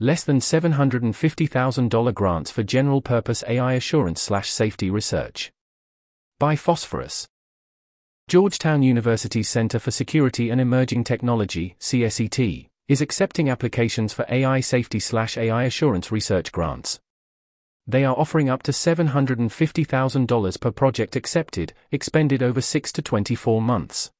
Less than $750,000 grants for general purpose AI assurance slash safety research. By Phosphorous. Georgetown University's Center for Security and Emerging Technology, CSET, is accepting applications for AI safety slash AI assurance research grants. They are offering up to $750,000 per project accepted, expended over 6 to 24 months.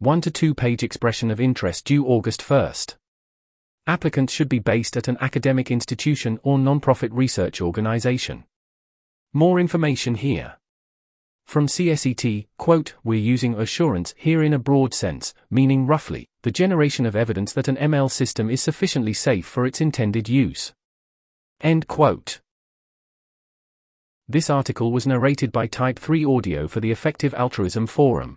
1 to 2 page expression of interest due August 1st. Applicants should be based at an academic institution or nonprofit research organization. More information here. From CSET, quote, we're using assurance here in a broad sense, meaning roughly, the generation of evidence that an ML system is sufficiently safe for its intended use. End quote. This article was narrated by Type 3 Audio for the Effective Altruism Forum.